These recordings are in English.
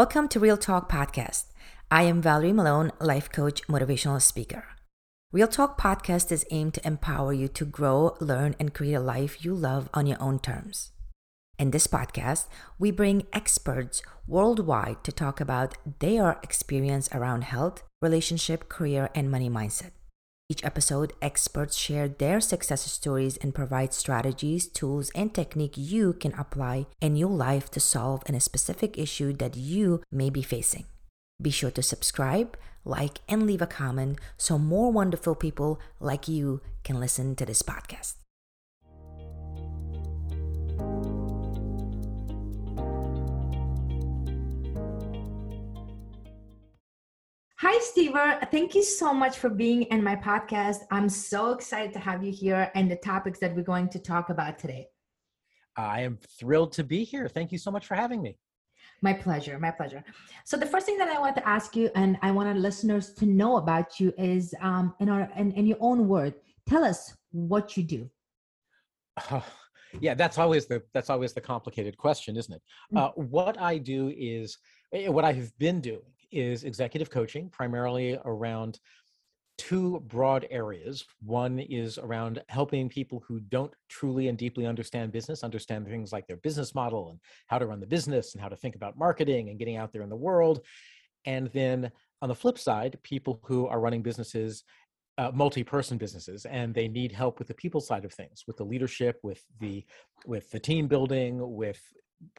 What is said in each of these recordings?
Welcome to Real Talk Podcast. I am Valerie Malone, life coach, motivational speaker. Real Talk Podcast is aimed to empower you to grow, learn, and create a life you love on your own terms. In this podcast, we bring experts worldwide to talk about their experience around health, relationship, career, and money mindset. Each episode, experts share their success stories and provide strategies, tools, and technique you can apply in your life to solve in a specific issue that you may be facing. Be sure to subscribe, like, and leave a comment so more wonderful people like you can listen to this podcast. Hi, Stever. Thank you so much for being in my podcast. I'm so excited to have you here and the topics that we're going to talk about today. I am thrilled to be here. Thank you so much for having me. My pleasure. My pleasure. So the first thing that I want to ask you, and I want our listeners to know about you, is um, in our in, in your own word, tell us what you do. Uh, yeah, that's always the that's always the complicated question, isn't it? Mm. Uh, what I do is eh, what I have been doing is executive coaching, primarily around two broad areas. One is around helping people who don't truly and deeply understand business understand things like their business model and how to run the business and how to think about marketing and getting out there in the world. And then on the flip side, people who are running businesses uh, multi-person businesses and they need help with the people side of things with the leadership with the with the team building with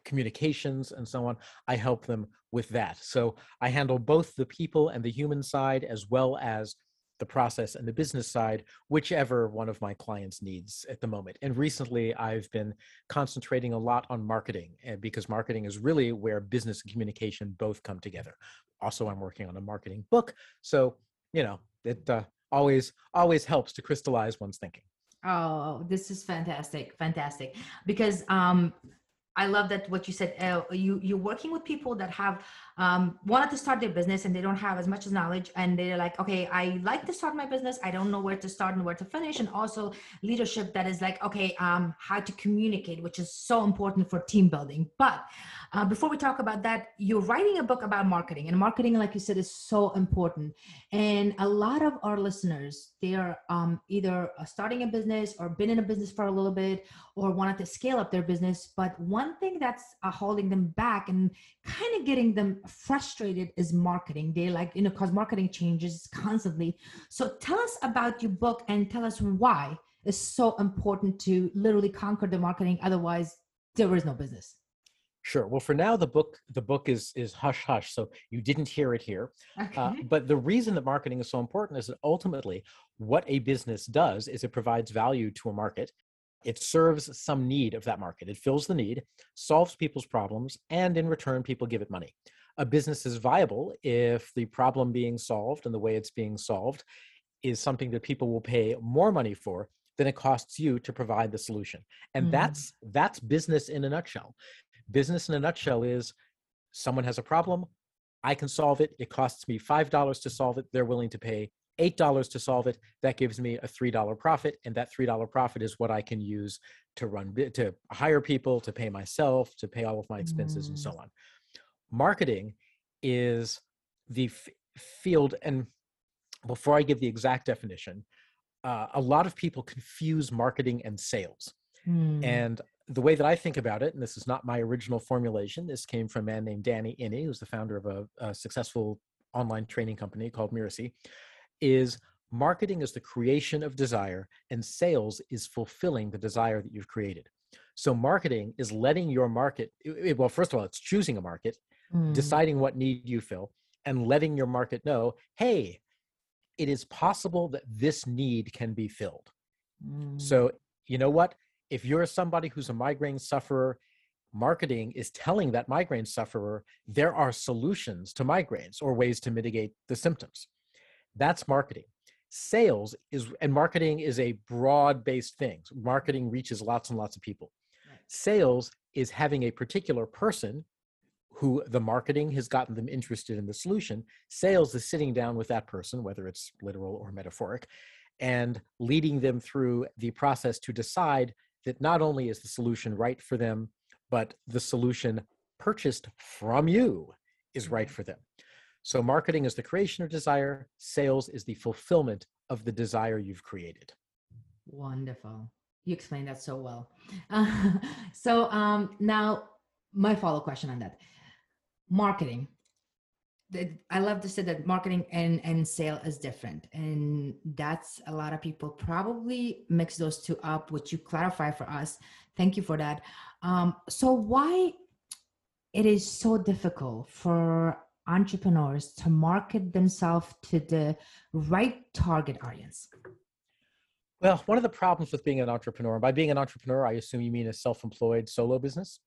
communications and so on i help them with that so i handle both the people and the human side as well as the process and the business side whichever one of my clients needs at the moment. And recently i've been concentrating a lot on marketing because marketing is really where business and communication both come together. Also i'm working on a marketing book so you know it uh, always always helps to crystallize one's thinking. Oh this is fantastic fantastic. Because um I love that what you said. Uh, you you're working with people that have um, wanted to start their business and they don't have as much knowledge, and they're like, okay, I like to start my business. I don't know where to start and where to finish, and also leadership that is like, okay, um, how to communicate, which is so important for team building. But uh, before we talk about that, you're writing a book about marketing, and marketing, like you said, is so important. And a lot of our listeners, they are um, either uh, starting a business or been in a business for a little bit, or wanted to scale up their business. But one thing that's uh, holding them back and kind of getting them frustrated is marketing. They like, you know, because marketing changes constantly. So tell us about your book and tell us why it's so important to literally conquer the marketing. Otherwise, there is no business. Sure. Well, for now, the book the book is is hush hush, so you didn't hear it here. Uh, okay. Uh, but the reason that marketing is so important is that ultimately, what a business does is it provides value to a market. It serves some need of that market. It fills the need, solves people's problems, and in return, people give it money. A business is viable if the problem being solved and the way it's being solved is something that people will pay more money for than it costs you to provide the solution. And mm. that's that's business in a nutshell business in a nutshell is someone has a problem i can solve it it costs me $5 to solve it they're willing to pay $8 to solve it that gives me a $3 profit and that $3 profit is what i can use to run to hire people to pay myself to pay all of my expenses mm. and so on marketing is the f- field and before i give the exact definition uh, a lot of people confuse marketing and sales mm. and the way that I think about it, and this is not my original formulation, this came from a man named Danny Iny, who's the founder of a, a successful online training company called Mirasee, is marketing is the creation of desire and sales is fulfilling the desire that you've created. So marketing is letting your market, well, first of all, it's choosing a market, mm. deciding what need you fill, and letting your market know, hey, it is possible that this need can be filled. Mm. So you know what? if you're somebody who's a migraine sufferer, marketing is telling that migraine sufferer there are solutions to migraines or ways to mitigate the symptoms. That's marketing. Sales is, and marketing is a broad based thing. Marketing reaches lots and lots of people. Right. Sales is having a particular person who the marketing has gotten them interested in the solution. Sales is sitting down with that person, whether it's literal or metaphoric, and leading them through the process to decide that not only is the solution right for them, but the solution purchased from you is right mm-hmm. for them. So, marketing is the creation of desire, sales is the fulfillment of the desire you've created. Wonderful. You explained that so well. Uh, so, um, now my follow question on that marketing. I love to say that marketing and, and sale is different. And that's a lot of people probably mix those two up, which you clarify for us. Thank you for that. Um, so why it is so difficult for entrepreneurs to market themselves to the right target audience? Well, one of the problems with being an entrepreneur, by being an entrepreneur, I assume you mean a self-employed solo business.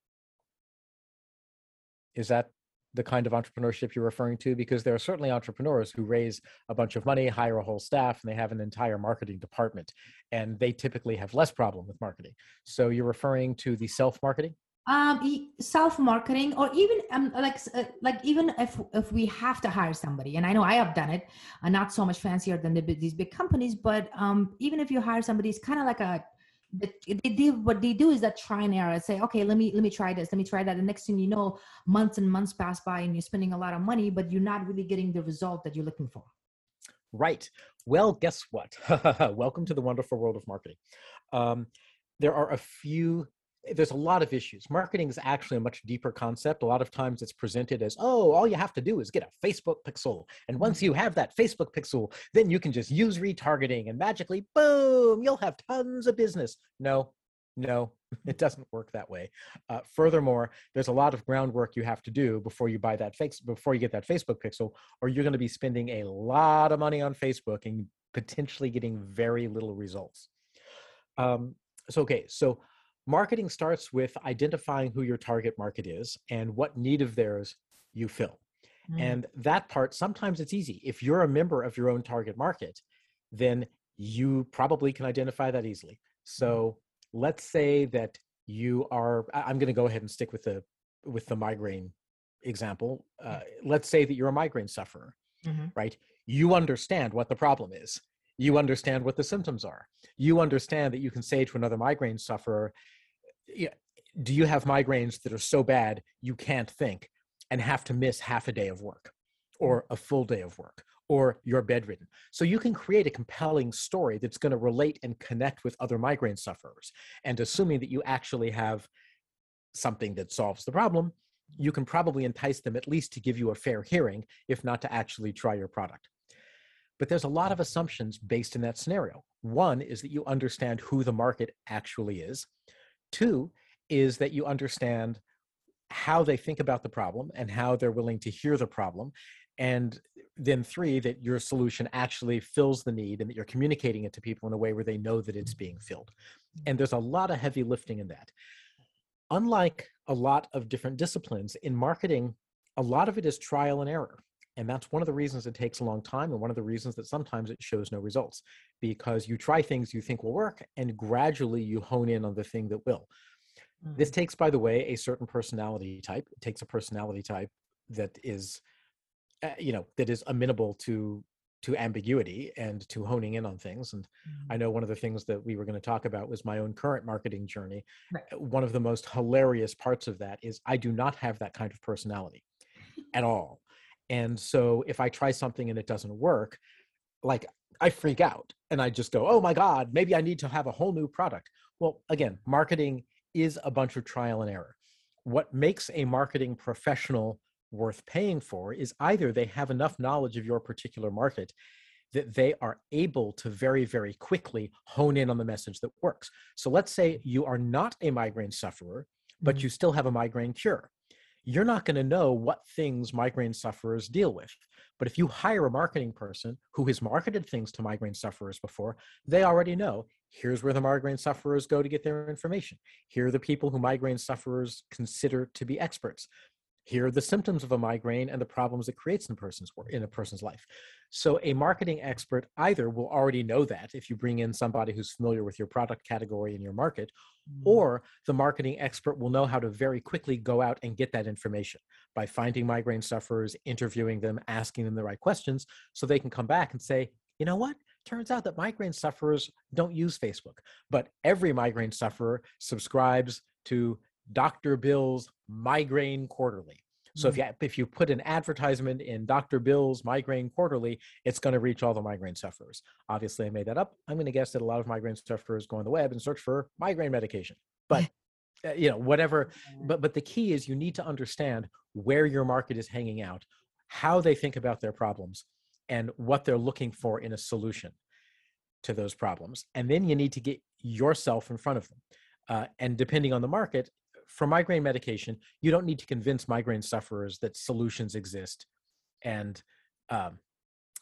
Is that the kind of entrepreneurship you're referring to? Because there are certainly entrepreneurs who raise a bunch of money, hire a whole staff, and they have an entire marketing department, and they typically have less problem with marketing. So you're referring to the self-marketing? um self marketing or even um like uh, like even if if we have to hire somebody and i know i have done it uh, not so much fancier than the, these big companies but um even if you hire somebody it's kind of like a they do what they do is that try and error say okay let me let me try this let me try that. The next thing you know months and months pass by and you're spending a lot of money but you're not really getting the result that you're looking for. Right. Well guess what? Welcome to the wonderful world of marketing. Um, there are a few there's a lot of issues. Marketing is actually a much deeper concept. A lot of times it's presented as, oh, all you have to do is get a Facebook pixel. And once you have that Facebook pixel, then you can just use retargeting and magically, boom, you'll have tons of business. No, no, it doesn't work that way. Uh, furthermore, there's a lot of groundwork you have to do before you buy that face before you get that Facebook pixel, or you're going to be spending a lot of money on Facebook and potentially getting very little results. Um, so okay, so marketing starts with identifying who your target market is and what need of theirs you fill. Mm. And that part, sometimes it's easy. If you're a member of your own target market, then you probably can identify that easily. So mm. let's say that you are, I'm going to go ahead and stick with the, with the migraine example. Uh, mm. let's say that you're a migraine sufferer, mm-hmm. right? You understand what the problem is you understand what the symptoms are. You understand that you can say to another migraine sufferer, do you have migraines that are so bad you can't think and have to miss half a day of work mm. or a full day of work or you're bedridden. So you can create a compelling story that's going to relate and connect with other migraine sufferers. And assuming that you actually have something that solves the problem, you can probably entice them at least to give you a fair hearing, if not to actually try your product. But there's a lot of assumptions based in that scenario. One is that you understand who the market actually is. Two is that you understand how they think about the problem and how they're willing to hear the problem. And then three, that your solution actually fills the need and that you're communicating it to people in a way where they know that it's being filled. And there's a lot of heavy lifting in that. Unlike a lot of different disciplines in marketing, a lot of it is trial and error. And that's one of the reasons it takes a long time, and one of the reasons that sometimes it shows no results because you try things you think will work, and gradually you hone in on the thing that will. Mm-hmm. This takes, by the way, a certain personality type. It takes a personality type that is, uh, you know, that is amenable to to ambiguity and to honing in on things. And mm-hmm. I know one of the things that we were going to talk about was my own current marketing journey. Right. One of the most hilarious parts of that is I do not have that kind of personality at all. And so if I try something and it doesn't work, like I freak out and I just go, oh my God, maybe I need to have a whole new product. Well, again, marketing is a bunch of trial and error. What makes a marketing professional worth paying for is either they have enough knowledge of your particular market that they are able to very, very quickly hone in on the message that works. So let's say you are not a migraine sufferer, but mm-hmm. you still have a migraine cure you're not going to know what things migraine sufferers deal with. But if you hire a marketing person who has marketed things to migraine sufferers before, they already know Here's where the migraine sufferers go to get their information. Here are the people who migraine sufferers consider to be experts. Here are the symptoms of a migraine and the problems it creates in a person's in a person's life. So a marketing expert either will already know that if you bring in somebody who's familiar with your product category and your market, mm. or the marketing expert will know how to very quickly go out and get that information by finding migraine sufferers, interviewing them, asking them the right questions, so they can come back and say, you know what? Turns out that migraine sufferers don't use Facebook, but every migraine sufferer subscribes to Dr. Bill's Migraine Quarterly. So if mm. you if you put an advertisement in Dr. Bill's Migraine Quarterly, it's going to reach all the migraine sufferers. Obviously, I made that up. I'm going to guess that a lot of migraine sufferers go on the web and search for migraine medication. But uh, you know, whatever. But but the key is you need to understand where your market is hanging out, how they think about their problems, and what they're looking for in a solution to those problems. And then you need to get yourself in front of them. Uh, and depending on the market, for migraine medication, you don't need to convince migraine sufferers that solutions exist and um,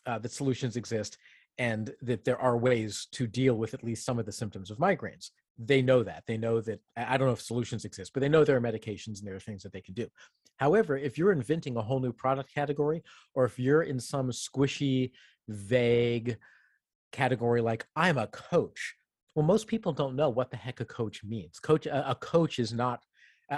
uh, that solutions exist and that there are ways to deal with at least some of the symptoms of migraines. They know that. They know that, I don't know if solutions exist, but they know there are medications and there are things that they can do. However, if you're inventing a whole new product category, or if you're in some squishy, vague category like, I'm a coach, well, most people don't know what the heck a coach means. Coach, a, coach is not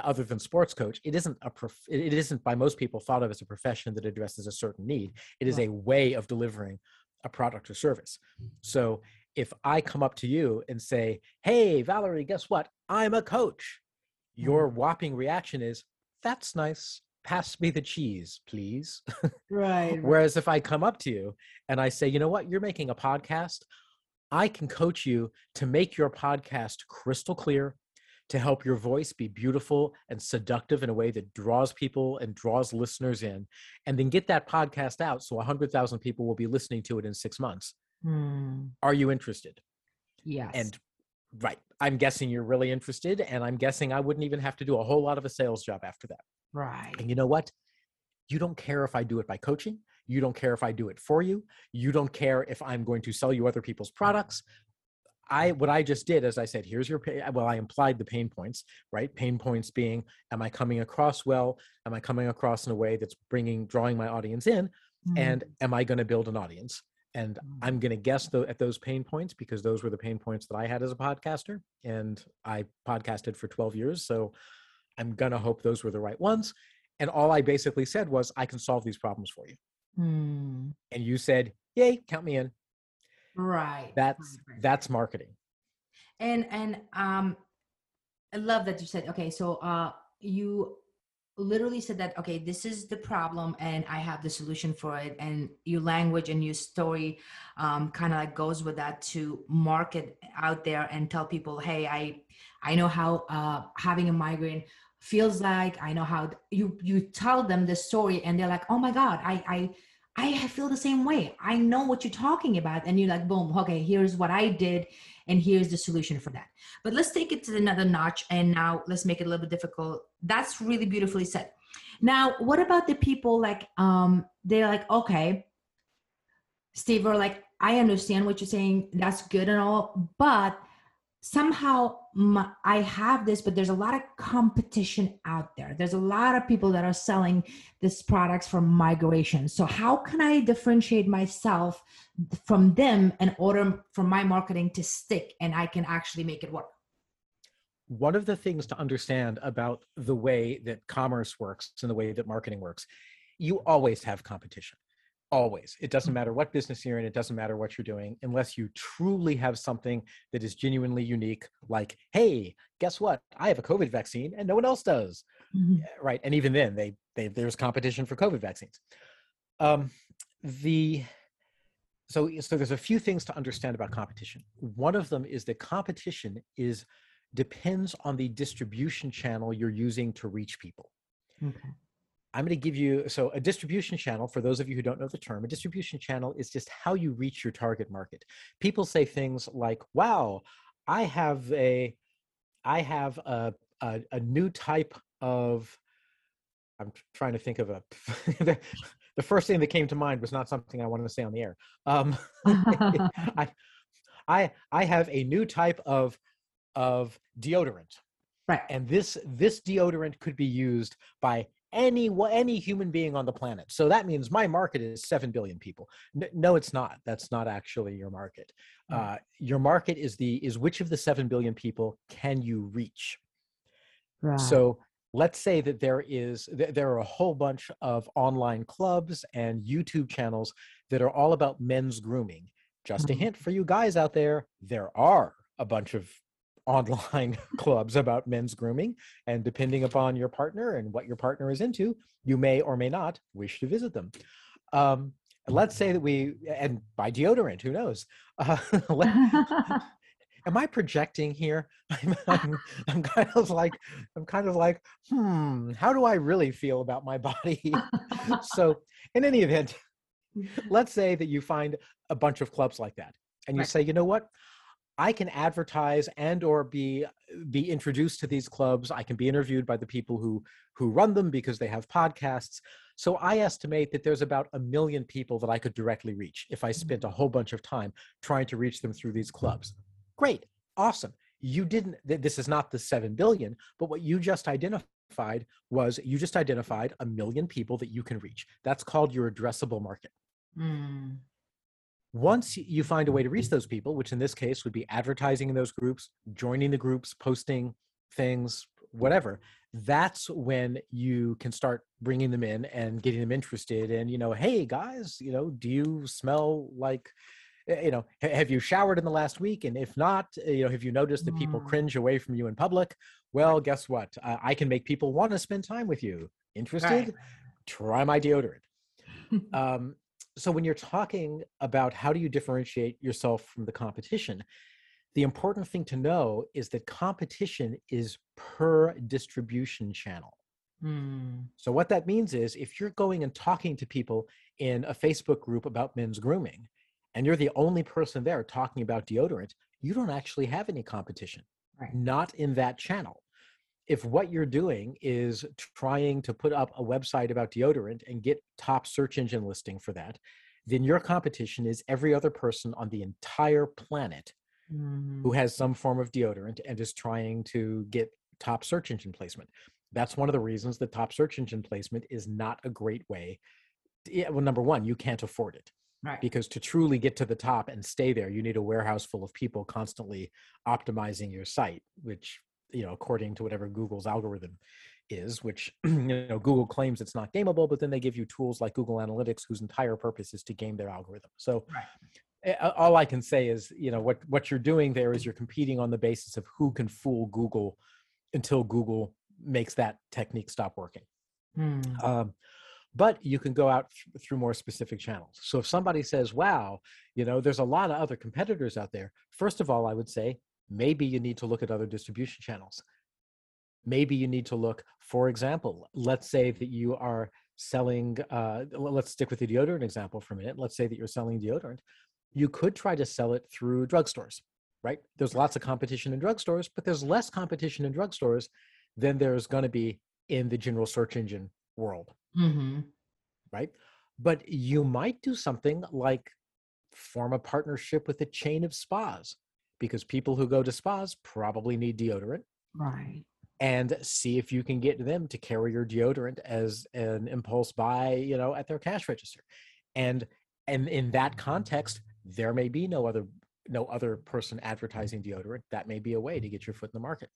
other than sports coach it isn't a prof- it isn't by most people thought of as a profession that addresses a certain need. It is a way of delivering a product or service. So if i come up to you and say hey valerie guess what? I'm a coach. Your mm. whopping reaction is that's nice. Pass me the cheese please. Right. Whereas if i come up to you and i say you know what? You're making a podcast. I can coach you to make your podcast crystal clear to help your voice be beautiful and seductive in a way that draws people and draws listeners in, and then get that podcast out so 100,000 people will be listening to it in six months. Hmm. Are you interested? Yes. And right, I'm guessing you're really interested, and I'm guessing I wouldn't even have to do a whole lot of a sales job after that. Right. And you know what? You don't care if I do it by coaching. You don't care if I do it for you. You don't care if I'm going to sell you other people's products. I what I just did is I said, here's your pay. Well, I implied the pain points, right? Pain points being, am I coming across well? Am I coming across in a way that's bringing, drawing my audience in? Mm-hmm. And am I going to build an audience? And mm-hmm. I'm going to guess the, at those pain points because those were the pain points that I had as a podcaster, and I podcasted for 12 years. So I'm going to hope those were the right ones. And all I basically said was, I can solve these problems for you. Mm. And you said, yay, count me in right that's right, that's marketing. And and um i love that you said okay so uh you literally said that okay this is the problem and i have the solution for it and your language and your story um, kind of like goes with that to market out there and tell people hey i i know how uh, having a migraine feels like i know how you you tell them the story and they're like oh my god i i I feel the same way. I know what you're talking about. And you're like, boom, okay, here's what I did, and here's the solution for that. But let's take it to another notch, and now let's make it a little bit difficult. That's really beautifully said. Now, what about the people like, um, they're like, okay, Steve, or like, I understand what you're saying. That's good and all, but somehow my, I have this, but there's a lot of competition out there. There's a lot of people that are selling these products for migration. So how can I differentiate myself from them in order for my marketing to stick and I can actually make it work? One of the things to understand about the way that commerce works and the way that marketing works, you always have competition always. It doesn't matter what business you're in it doesn't matter what you're doing unless you truly have something that is genuinely unique like hey guess what? I have a covid vaccine and no one else does. Mm-hmm. right and even then they, they there's competition for covid vaccines. Um the so so there's a few things to understand about competition. One of them is that competition is depends on the distribution channel you're using to reach people. Okay I'm going to give you so a distribution channel for those of you who don't know the term. A distribution channel is just how you reach your target market. People say things like, "Wow, I have a I have a a, a new type of I'm trying to think of a the, the, first thing that came to mind was not something I wanted to say on the air. Um, I I I have a new type of of deodorant. Right. And this this deodorant could be used by any any human being on the planet. So that means my market is 7 billion people. No, it's not. That's not actually your market. Uh, your market is the is which of the 7 billion people can you reach? Right. So let's say that there is there are a whole bunch of online clubs and YouTube channels that are all about men's grooming. Just a mm-hmm. hint for you guys out there, there are a bunch of online clubs about men's grooming and depending upon your partner and what your partner is into you may or may not wish to visit them. Um, let's say that we and buy deodorant who knows? Uh, am i projecting here? I'm, I'm, I'm, kind of like i'm kind of like hmm how do i really feel about my body? So in any event let's say that you find a bunch of clubs like that and you right. say you know what I can advertise and or be be introduced to these clubs. I can be interviewed by the people who who run them because they have podcasts. So I estimate that there's about a million people that I could directly reach if I spent a whole bunch of time trying to reach them through these clubs. Great. Awesome. You didn't this is not the 7 billion, but what you just identified was you just identified a million people that you can reach. That's called your addressable market. Mm once you find a way to reach those people, which in this case would be advertising in those groups, joining the groups, posting things, whatever, that's when you can start bringing them in and getting them interested. And, you know, hey guys, you know, do you smell like, eh, you know, have you showered in the last week? And if not, eh, you know, have you noticed that people mm. cringe away from you in public? Well, guess what? Uh, I can make people want to spend time with you. Interested? Right. Try my deodorant. um, so when you're talking about how do you differentiate yourself from the competition the important thing to know is that competition is per distribution channel mm. so what that means is if you're going and talking to people in a facebook group about men's grooming and you're the only person there talking about deodorant you don't actually have any competition right. not in that channel if what you're doing is trying to put up a website about deodorant and get top search engine listing for that, then your competition is every other person on the entire planet mm. who has some form of deodorant and is trying to get top search engine placement. That's one of the reasons that top search engine placement is not a great way. To, well, number one, you can't afford it. Right. Because to truly get to the top and stay there, you need a warehouse full of people constantly optimizing your site, which you know according to whatever google's algorithm is which you know google claims it's not gameable but then they give you tools like google analytics whose entire purpose is to game their algorithm so right. all i can say is you know what what you're doing there is you're competing on the basis of who can fool google until google makes that technique stop working hmm. um, but you can go out th- through more specific channels so if somebody says wow you know there's a lot of other competitors out there first of all i would say maybe you need to look at other distribution channels. Maybe you need to look, for example, let's say that you are selling, uh, let's stick with the deodorant example for a minute. Let's say that you're selling deodorant. You could try to sell it through drugstores, right? There's lots of competition in drugstores, but there's less competition in drugstores than there's going to be in the general search engine world, mm-hmm. right? But you might do something like form a partnership with a chain of spas because people who go to spas probably need deodorant. Right. And see if you can get them to carry your deodorant as an impulse buy, you know, at their cash register. And and in that mm-hmm. context, there may be no other no other person advertising deodorant. That may be a way to get your foot in the market.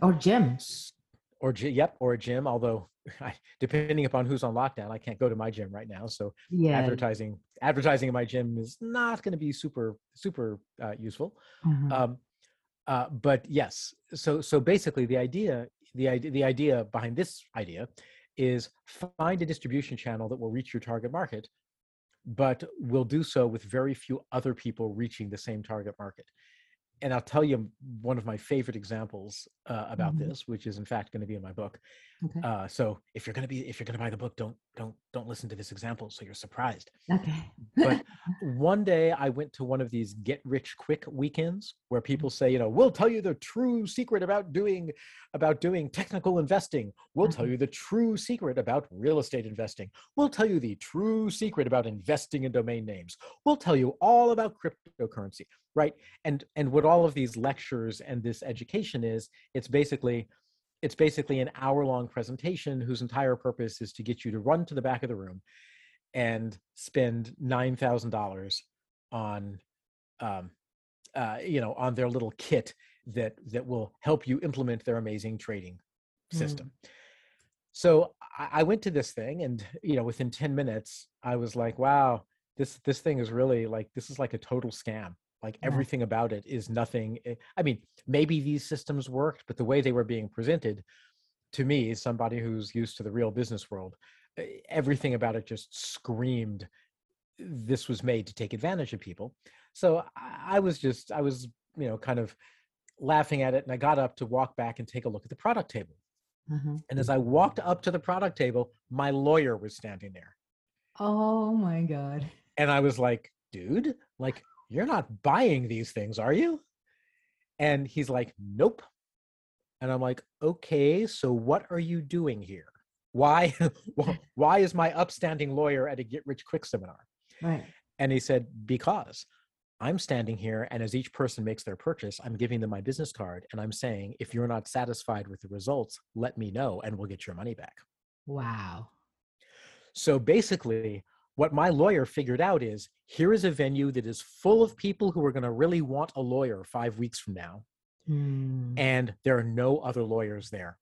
Or gyms. Or yep, or a gym. Although, depending upon who's on lockdown, I can't go to my gym right now. So yeah. advertising advertising in my gym is not going to be super super uh, useful mm-hmm. um, uh, but yes so so basically the idea the idea the idea behind this idea is find a distribution channel that will reach your target market but will do so with very few other people reaching the same target market and I'll tell you one of my favorite examples uh, about mm-hmm. this, which is in fact going to be in my book. Okay. Uh, so if you're going to be if you're going to buy the book, don't don't don't listen to this example, so you're surprised. Okay. but one day I went to one of these get rich quick weekends where people say, you know, we'll tell you the true secret about doing about doing technical investing. We'll tell mm-hmm. you the true secret about real estate investing. We'll tell you the true secret about investing in domain names. We'll tell you all about cryptocurrency right and and what all of these lectures and this education is it's basically it's basically an hour long presentation whose entire purpose is to get you to run to the back of the room and spend $9000 on um, uh, you know on their little kit that that will help you implement their amazing trading system mm. so I, I went to this thing and you know within 10 minutes i was like wow this this thing is really like this is like a total scam like yeah. everything about it is nothing eh, i mean maybe these systems worked but the way they were being presented to me somebody who's used to the real business world eh, everything about it just screamed this was made to take advantage of people so i was just i was you know kind of laughing at it and i got up to walk back and take a look at the product table mm-hmm. and as i walked up to the product table my lawyer was standing there oh my god and i was like dude like you're not buying these things, are you? And he's like, Nope. And I'm like, Okay, so what are you doing here? Why, why is my upstanding lawyer at a get rich quick seminar? Right. And he said, Because I'm standing here, and as each person makes their purchase, I'm giving them my business card, and I'm saying, if you're not satisfied with the results, let me know, and we'll get your money back. Wow. So basically, what my lawyer figured out is here is a venue that is full of people who are going to really want a lawyer five weeks from now. Mm. And there are no other lawyers there.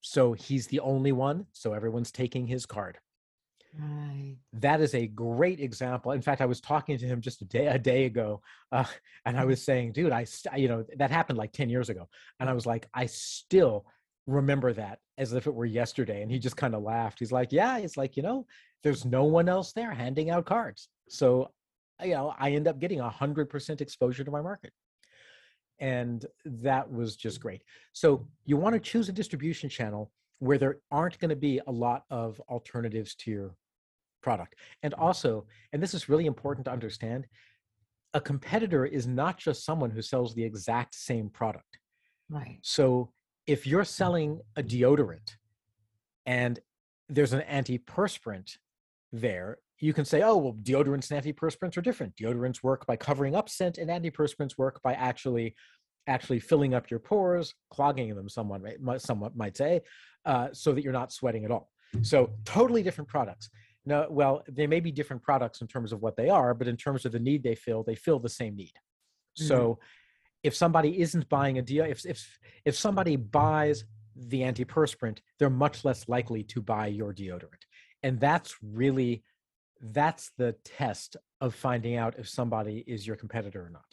So he's the only one. So everyone's taking his card. Right. That is a great example. In fact, I was talking to him just a day a day ago, uh, and I was saying, "Dude, I you know that happened like ten years ago," and I was like, "I still remember that as if it were yesterday. And he just kind of laughed. He's like, Yeah, it's like, you know, there's no one else there handing out cards. So, you know, I end up getting a hundred percent exposure to my market. And that was just great. So you want to choose a distribution channel where there aren't going to be a lot of alternatives to your product. And mm-hmm. also, and this is really important to understand, a competitor is not just someone who sells the exact same product. Right. So if you're selling a deodorant and there's an antiperspirant there, you can say, oh, well, deodorants and antiperspirants are different. Deodorants work by covering up scent, and antiperspirants work by actually actually filling up your pores, clogging them, someone might, somewhat might say, uh, so that you're not sweating at all. So totally different products. Now, well, they may be different products in terms of what they are, but in terms of the need they fill, they fill the same need. Mm-hmm. So if somebody isn't buying a deal, if if if somebody buys the antiperspirant, they're much less likely to buy your deodorant. And that's really that's the test of finding out if somebody is your competitor or not.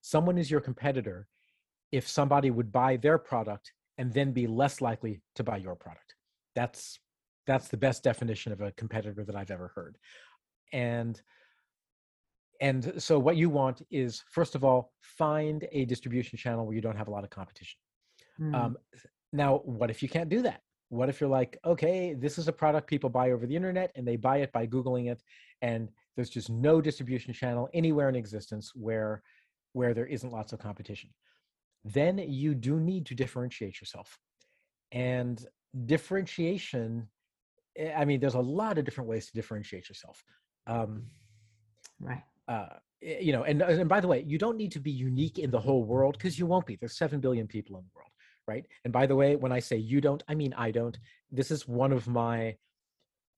Someone is your competitor if somebody would buy their product and then be less likely to buy your product. That's that's the best definition of a competitor that I've ever heard. And and so what you want is first of all find a distribution channel where you don't have a lot of competition. Mm. um, now what if you can't do that? What if you're like okay this is a product people buy over the internet and they buy it by googling it and there's just no distribution channel anywhere in existence where where there isn't lots of competition. Then you do need to differentiate yourself. And differentiation eh, i mean there's a lot of different ways to differentiate yourself. Um, right uh, eh, you know, and and by the way, you don't need to be unique in the whole world because you won't be. There's seven billion people in the world, right? And by the way, when I say you don't, I mean I don't. This is one of my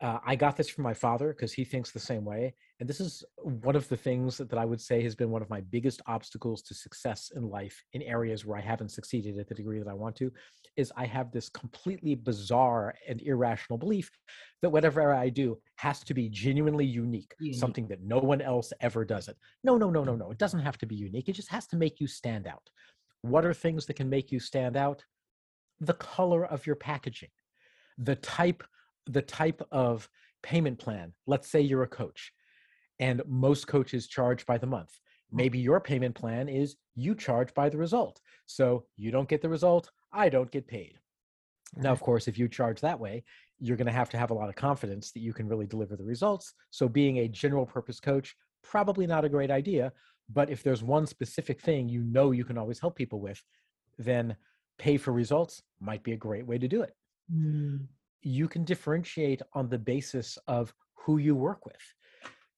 uh, I got this from my father because he thinks the same way. And this is one of the things that, that, I would say has been one of my biggest obstacles to success in life in areas where I haven't succeeded at the degree that I want to, is I have this completely bizarre and irrational belief that whatever I do has to be genuinely unique, unique, something that no one else ever does it. No, no, no, no, no. It doesn't have to be unique. It just has to make you stand out. What are things that can make you stand out? The color of your packaging, the type the type of payment plan. Let's say you're a coach and most coaches charge by the month. Mm. Maybe your payment plan is you charge by the result. So you don't get the result, I don't get paid. Now, of course, if you charge that way, you're going to have to have a lot of confidence that you can really deliver the results. So, being a general purpose coach, probably not a great idea. But if there's one specific thing you know you can always help people with, then pay for results might be a great way to do it. Mm you can differentiate on the basis of who you work with.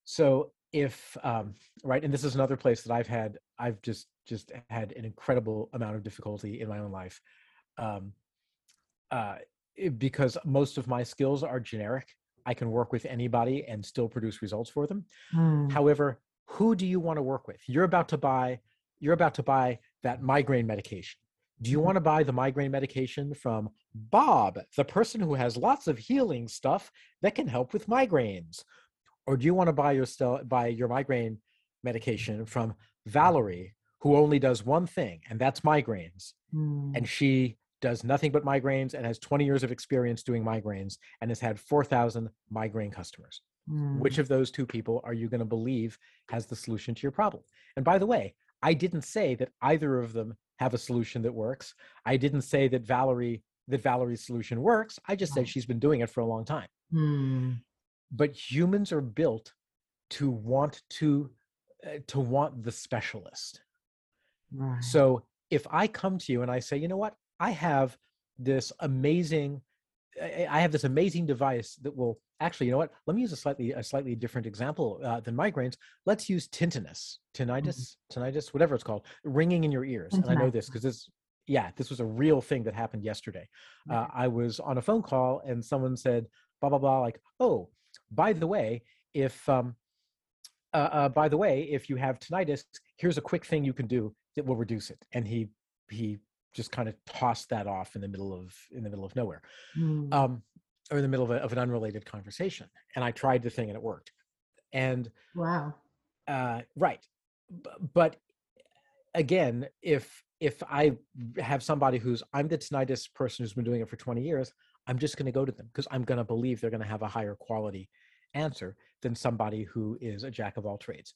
So if um, right and this is another place that i've had i've just just had an incredible amount of difficulty in my own life um, uh, because most of my skills are generic i can work with anybody and still produce results for them mm. however who do you want to work with you're about to buy you're about to buy that migraine medication do you mm-hmm. want to buy the migraine medication from Bob, the person who has lots of healing stuff that can help with migraines? Or do you want to buy your buy your migraine medication from Valerie, who only does one thing, and that's migraines? Mm. And she does nothing but migraines and has 20 years of experience doing migraines and has had 4,000 migraine customers. Mm. Which of those two people are you going to believe has the solution to your problem? And by the way, I didn't say that either of them have a solution that works. I didn't say that Valerie that Valerie's solution works. I just said she's been doing it for a long time. Hmm. But humans are built to want to uh, to want the specialist. Right. So if I come to you and I say, you know what, I have this amazing I have this amazing device that will actually, you know what? Let me use a slightly a slightly different example uh, than migraines. Let's use tinnitus, tinnitus, mm-hmm. tinnitus, whatever it's called, ringing in your ears. And I know this because this, yeah, this was a real thing that happened yesterday. Uh, I was on a phone call and someone said, blah blah blah, like, oh, by the way, if um, uh, uh, by the way, if you have tinnitus, here's a quick thing you can do that will reduce it. And he he just kind of tossed that off in the middle of in the middle of nowhere mm. um, or in the middle of, a, of, an unrelated conversation and i tried the thing and it worked and wow uh, right but again if if i have somebody who's i'm the tinnitus person who's been doing it for 20 years i'm just going to go to them because i'm going to believe they're going to have a higher quality answer than somebody who is a jack of all trades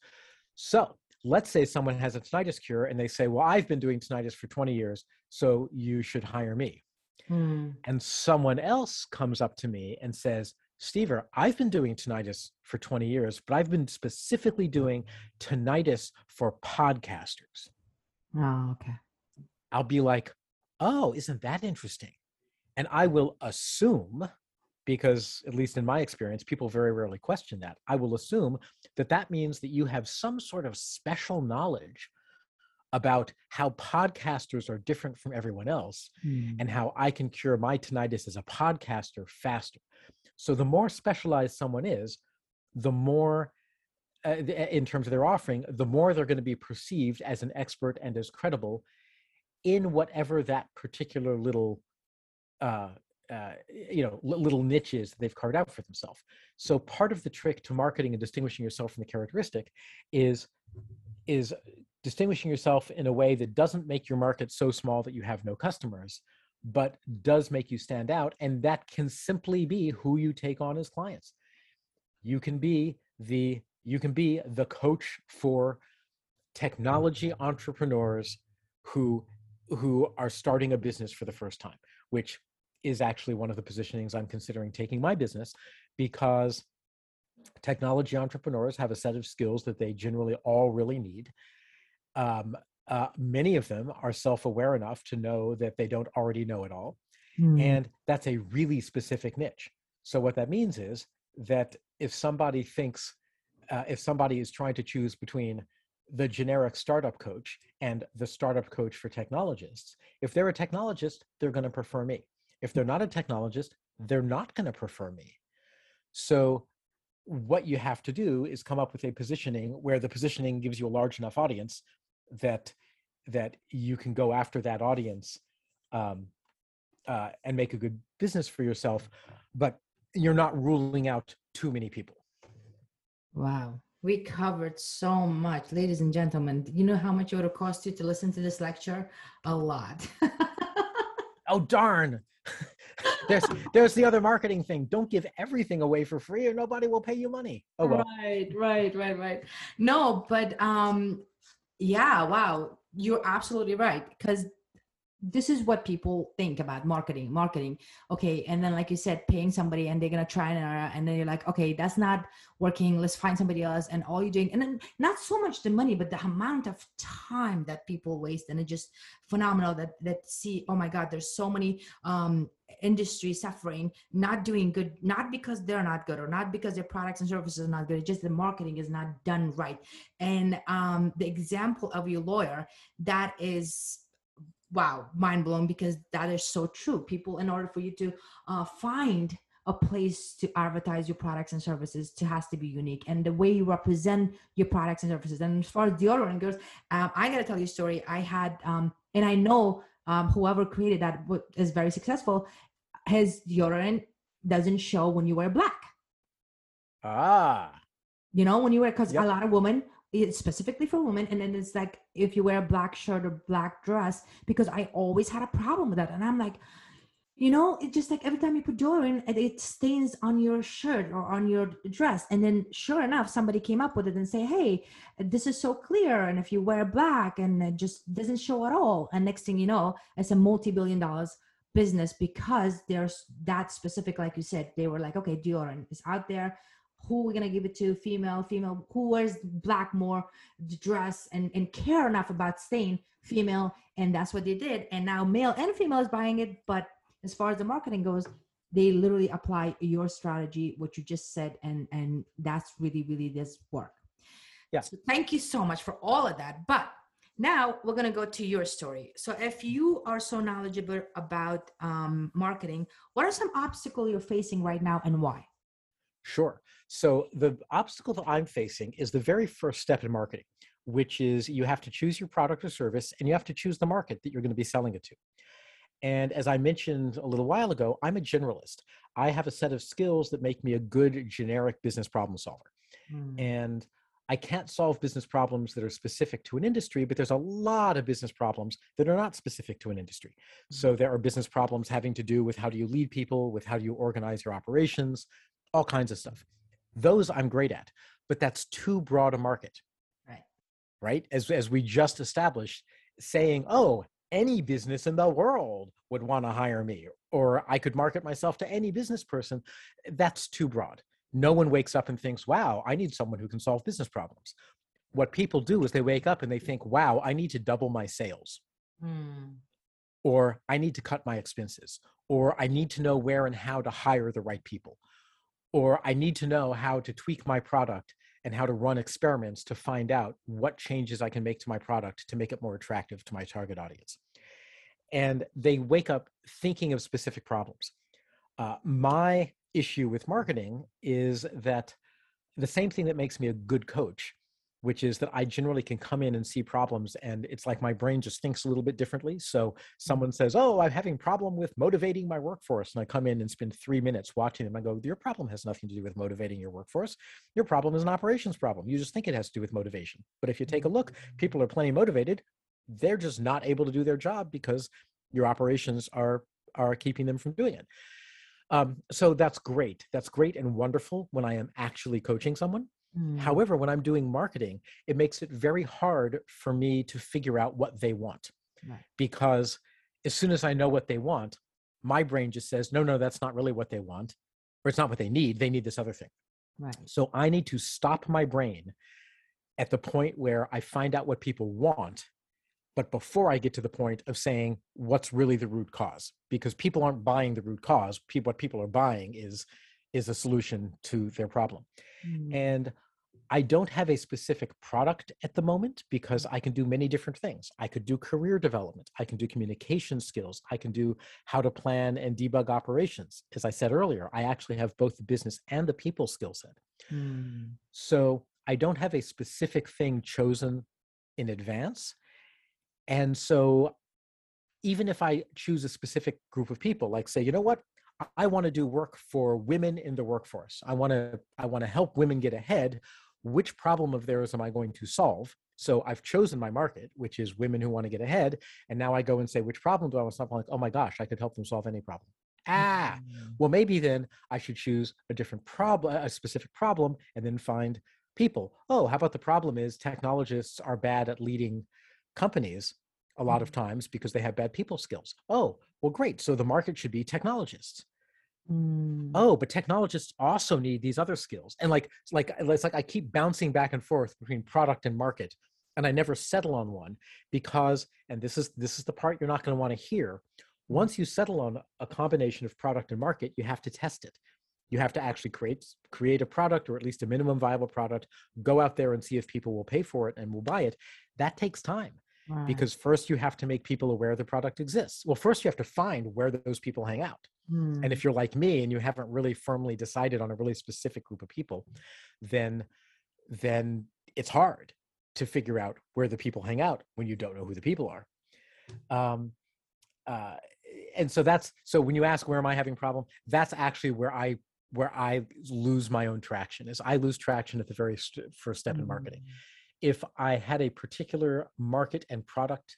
so let's say someone has a tinnitus cure and they say, Well, I've been doing tinnitus for 20 years, so you should hire me. Hmm. And someone else comes up to me and says, Steve, I've been doing tinnitus for 20 years, but I've been specifically doing tinnitus for podcasters. Oh, okay. I'll be like, oh, isn't that interesting? And I will assume because at least in my experience people very rarely question that i will assume that that means that you have some sort of special knowledge about how podcasters are different from everyone else mm. and how i can cure my tinnitus as a podcaster faster so the more specialized someone is the more uh, in terms of their offering the more they're going to be perceived as an expert and as credible in whatever that particular little uh, uh, you know little niches that they've carved out for themselves. So part of the trick to marketing and distinguishing yourself from the characteristic is is distinguishing yourself in a way that doesn't make your market so small that you have no customers but does make you stand out and that can simply be who you take on as clients. You can be the you can be the coach for technology entrepreneurs who who are starting a business for the first time which is actually one of the positionings I'm considering taking my business because technology entrepreneurs have a set of skills that they generally all really need. Um, uh, many of them are self aware enough to know that they don't already know it all. Mm. And that's a really specific niche. So, what that means is that if somebody thinks, uh, if somebody is trying to choose between the generic startup coach and the startup coach for technologists, if they're a technologist, they're going to prefer me. If they're not a technologist, they're not going to prefer me. So, what you have to do is come up with a positioning where the positioning gives you a large enough audience that that you can go after that audience um, uh, and make a good business for yourself, but you're not ruling out too many people. Wow. We covered so much, ladies and gentlemen. You know how much it would have cost you to listen to this lecture? A lot. oh, darn there's there's the other marketing thing. Don't give everything away for free, or nobody will pay you money. Oh well. Right, right, right, right. No, but um, yeah, wow, you're absolutely right because this is what people think about marketing marketing. Okay and then like you said paying somebody and they're gonna try and and then you're like okay that's not working. Let's find somebody else and all you're doing and then not so much the money but the amount of time that people waste. And it's just phenomenal that that see oh my god there's so many um industry suffering not doing good not because they're not good or not because their products and services are not good. It's just the marketing is not done right. And um the example of your lawyer that is wow mind blown because that is so true. People in order for you to uh, find a place to advertise your products and services to has to be unique. And the way you represent your products and services. And as far as deodorant goes um, i gotta tell you a story. I had um, and i know um, whoever created that is very successful. His deodorant doesn't show when you wear black. Ah. You know when you wear because yep. a lot of women it's specifically for women and then it's like if you wear a black shirt or black dress because i always had a problem with that and i'm like you know it's just like every time you put deodorant it stains on your shirt or on your dress and then sure enough somebody came up with it and say hey this is so clear and if you wear black and it just doesn't show at all and next thing you know it's a multi-billion dollars business because there's that specific like you said they were like okay deodorant is out there who we're gonna give it to female female who wears black more dress and and care enough about staying female and that's what they did. And now male and female is buying it but as far as the marketing goes they literally apply your strategy what you just said and and that's really really this work. Yeah. So thank you so much for all of that but now we're going to go to your story. So if you are so knowledgeable about um, marketing what are some obstacles you're facing right now and why Sure. So the obstacle that I'm facing is the very first step in marketing, which is you have to choose your product or service and you have to choose the market that you're going to be selling it to. And as I mentioned a little while ago, I'm a generalist. I have a set of skills that make me a good generic business problem solver. Mm. And I can't solve business problems that are specific to an industry, but there's a lot of business problems that are not specific to an industry. Mm. So there are business problems having to do with how do you lead people, with how do you organize your operations, all kinds of stuff. Those I'm great at, but that's too broad a market. Right. Right? As as we just established, saying, "Oh, any business in the world would want to hire me or I could market myself to any business person." That's too broad. No one wakes up and thinks, "Wow, I need someone who can solve business problems." What people do is they wake up and they think, "Wow, I need to double my sales." Mm. Or I need to cut my expenses, or I need to know where and how to hire the right people or I need to know how to tweak my product and how to run experiments to find out what changes I can make to my product to make it more attractive to my target audience. And they wake up thinking of specific problems. Uh, my issue with marketing is that the same thing that makes me a good coach which is that I generally can come in and see problems and it's like my brain just thinks a little bit differently. So mm-hmm. someone says, "Oh, I'm having problem with motivating my workforce." And I come in and spend 3 minutes watching them. I go, "Your problem has nothing to do with motivating your workforce. Your problem is an operations problem. You just think it has to do with motivation. But if you take a look, mm-hmm. people are plenty motivated. They're just not able to do their job because your operations are are keeping them from doing it." Um, so that's great. That's great and wonderful when I am actually coaching someone. Mm. However, when I'm doing marketing, it makes it very hard for me to figure out what they want. Right. Because as soon as I know what they want, my brain just says, no, no, that's not really what they want, or it's not what they need. They need this other thing. Right. So I need to stop my brain at the point where I find out what people want, but before I get to the point of saying what's really the root cause, because people aren't buying the root cause. People, what people are buying is is a solution to their problem. Mm. And I don't have a specific product at the moment because I can do many different things. I could do career development, I can do communication skills, I can do how to plan and debug operations. As I said earlier, I actually have both the business and the people skill set. Mm. So I don't have a specific thing chosen in advance. And so even if I choose a specific group of people, like say, you know what, I want to do work for women in the workforce. I want to I want to help women get ahead. Which problem of theirs am I going to solve? So I've chosen my market, which is women who want to get ahead, and now I go and say, which problem do I want to solve? I'm like, oh my gosh, I could help them solve any problem. Ah, mm. well maybe then I should choose a different problem, a specific problem, and then find people. Oh, how about the problem is technologists are bad at leading companies a lot of times because they have bad people skills. Oh, well, great. So the market should be technologists. Mm. Oh, but technologists also need these other skills. And like, it's like it's like I keep bouncing back and forth between product and market, and I never settle on one because, and this is this is the part you're not going to want to hear. Once you settle on a combination of product and market, you have to test it. You have to actually create create a product or at least a minimum viable product. Go out there and see if people will pay for it and will buy it. That takes time Right. because first you have to make people aware the product exists. Well, first you have to find where those people hang out. Mm. And if you're like me and you haven't really firmly decided on a really specific group of people, then then it's hard to figure out where the people hang out when you don't know who the people are. Um, uh, and so that's so when you ask where am I having problem, that's actually where I where I lose my own traction. Is I lose traction at the very st- first step in marketing. Mm. If I had a particular market and product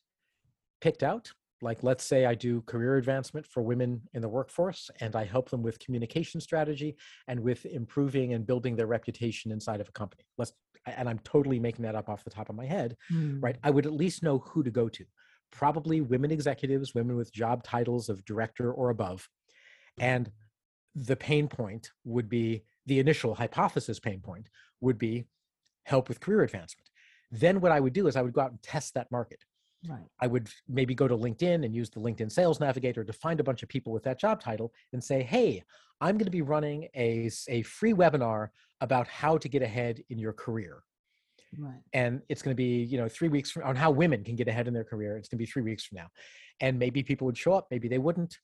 picked out, like let's say I do career advancement for women in the workforce and I help them with communication strategy and with improving and building their reputation inside of a company. Let's and I'm totally making that up off the top of my head, Mm. right? I would at least know who to go to. Probably women executives, women with job titles of director or above. And the pain point would be the initial hypothesis pain point would be help with career advancement. Then what I would do is I would go out and test that market. Right. I would maybe go to LinkedIn and use the LinkedIn Sales Navigator to find a bunch of people with that job title and say, hey, I'm going to be running a, a free webinar about how to get ahead in your career. Right. And it's going to be, you know, three weeks from on how women can get ahead in their career. It's going to be three weeks from now. And maybe people would show up, maybe they wouldn't.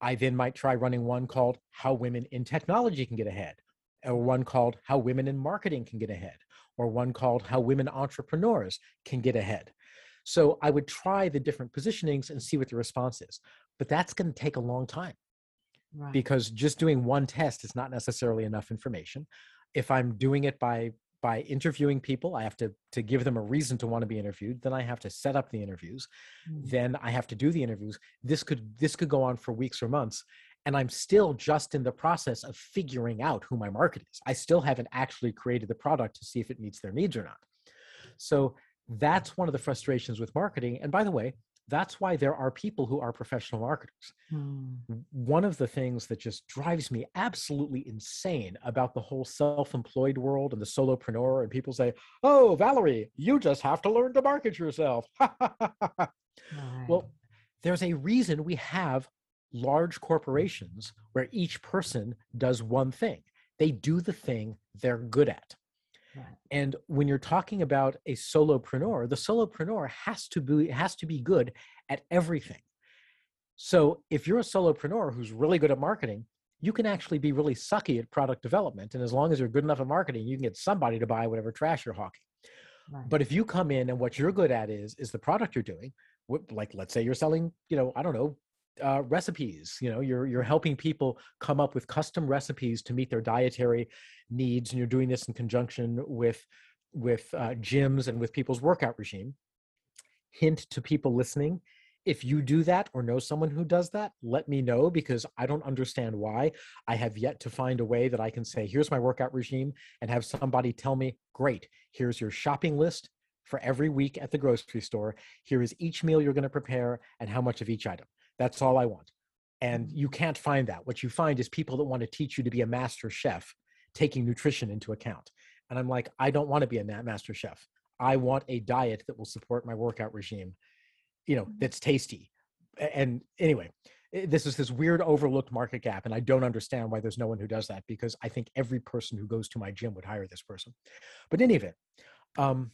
I then might try running one called How Women in Technology Can Get Ahead, or one called How Women in Marketing Can Get Ahead, or one called How Women Entrepreneurs Can Get Ahead. So I would try the different positionings and see what the response is. But that's going to take a long time Right. because just doing one test is not necessarily enough information. If I'm doing it by by interviewing people, I have to to give them a reason to want to be interviewed. Then I have to set up the interviews. Mm. Then I have to do the interviews. This could this could go on for weeks or months, and I'm still just in the process of figuring out who my market is. I still haven't actually created the product to see if it meets their needs or not. So that's one of the frustrations with marketing. And by the way, that's why there are people who are professional marketers Mm. one of the things that just drives me absolutely insane about the whole self-employed world and the solopreneur and people say oh valerie you just have to learn to market yourself Right. well there's a reason we have large corporations where each person does one thing they do the thing they're good at. And when you're talking about a solopreneur, the solopreneur has to be has to be good at everything. So if you're a solopreneur who's really good at marketing, you can actually be really sucky at product development. And as long as you're good enough at marketing, you can get somebody to buy whatever trash you're hawking. Right. But if you come in and what you're good at is is the product you're doing, like let's say you're selling, you know, I don't know, uh, recipes. You know, you're you're helping people come up with custom recipes to meet their dietary needs, and you're doing this in conjunction with with uh, gyms and with people's workout regime. Hint to people listening. If you do that or know someone who does that, let me know because I don't understand why. I have yet to find a way that I can say, here's my workout regime, and have somebody tell me, great, here's your shopping list for every week at the grocery store. Here is each meal you're going to prepare and how much of each item. That's all I want. And mm-hmm. you can't find that. What you find is people that want to teach you to be a master chef, taking nutrition into account. And I'm like, I don't want to be a master chef. I want a diet that will support my workout regime, you know, mm-hmm. that's tasty. And anyway, eh, this is this weird overlooked market gap. And I don't understand why there's no one who does that because I think every person who goes to my gym would hire this person. But in any event, um,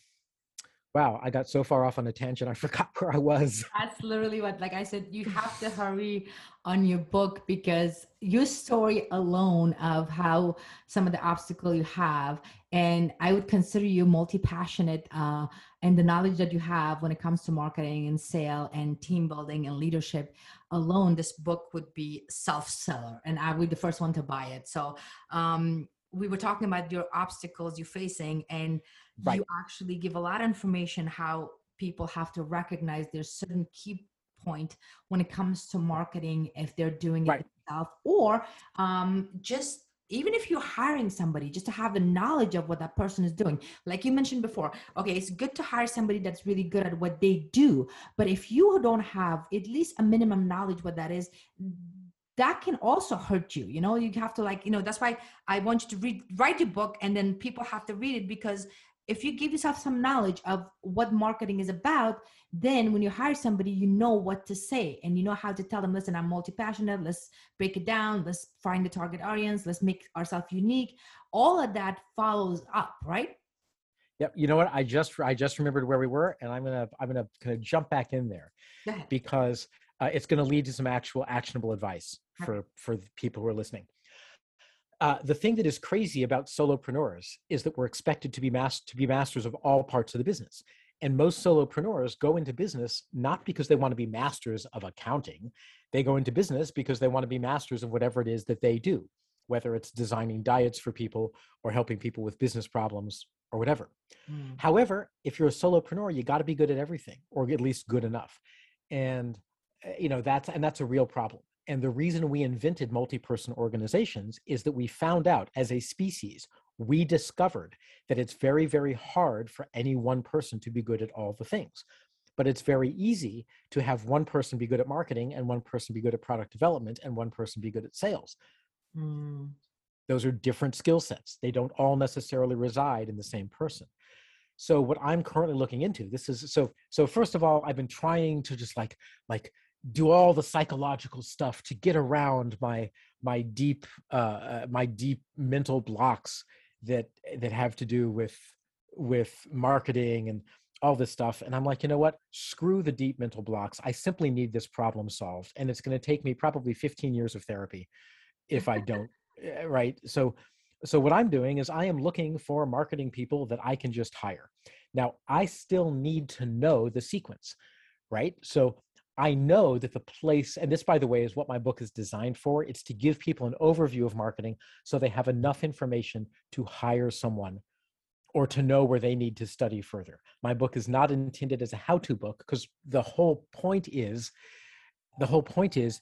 wow, I got so far off on a tangent, I forgot where I was. That's literally what, like I said, you have to hurry on your book because your story alone of how some of the obstacle you have, and I would consider you multi-passionate, uh, and the knowledge that you have when it comes to marketing and sale and team building and leadership alone, this book would be self-seller, and I would be the first one to buy it. So, um, we were talking about your obstacles you're facing, and Right. you actually give a lot of information how people have to recognize there's certain key point when it comes to marketing if they're doing it Right. themselves or um, just even if you're hiring somebody just to have the knowledge of what that person is doing like you mentioned before okay it's good to hire somebody that's really good at what they do but if you don't have at least a minimum knowledge what that is that can also hurt you you know you have to like you know that's why i want you to read write your book and then people have to read it because if you give yourself some knowledge of what marketing is about then when you hire somebody you know what to say and you know how to tell them listen i'm multi-passionate. Let's break it down. Let's find the target audience. Let's make ourselves unique. All of that follows up right? Yep. You know what? I just I just remembered where we were, and I'm gonna I'm gonna kind of jump back in there because uh, it's going to lead to some actual actionable advice for for people who are listening. Uh, the thing that is crazy about solopreneurs is that we're expected to be mas- to be masters of all parts of the business. And most solopreneurs go into business not because they want to be masters of accounting. They go into business because they want to be masters of whatever it is that they do, whether it's designing diets for people or helping people with business problems or whatever. Mm. However, if you're a solopreneur, you got to be good at everything or at least good enough. And eh, you know, that's and that's a real problem. And the reason we invented multi person organizations is that we found out as a species, we discovered that it's very, very hard for any one person to be good at all the things. But it's very easy to have one person be good at marketing and one person be good at product development and one person be good at sales. Mm. Those are different skill sets. They don't all necessarily reside in the same person. So what I'm currently looking into, this is so so first of all, I've been trying to just like like do all the psychological stuff to get around my my deep uh, uh, my deep mental blocks that that have to do with with marketing and all this stuff. And i'm like you know what? Screw the deep mental blocks. I simply need this problem solved and it's going to take me probably 15 years of therapy if i don't eh, right? So so what i'm doing is i am looking for marketing people that i can just hire. Now i still need to know the sequence right? So I know that the place, and this, by the way, is what my book is designed for. It's to give people an overview of marketing so they have enough information to hire someone or to know where they need to study further. My book is not intended as a how to book because the whole point is the whole point is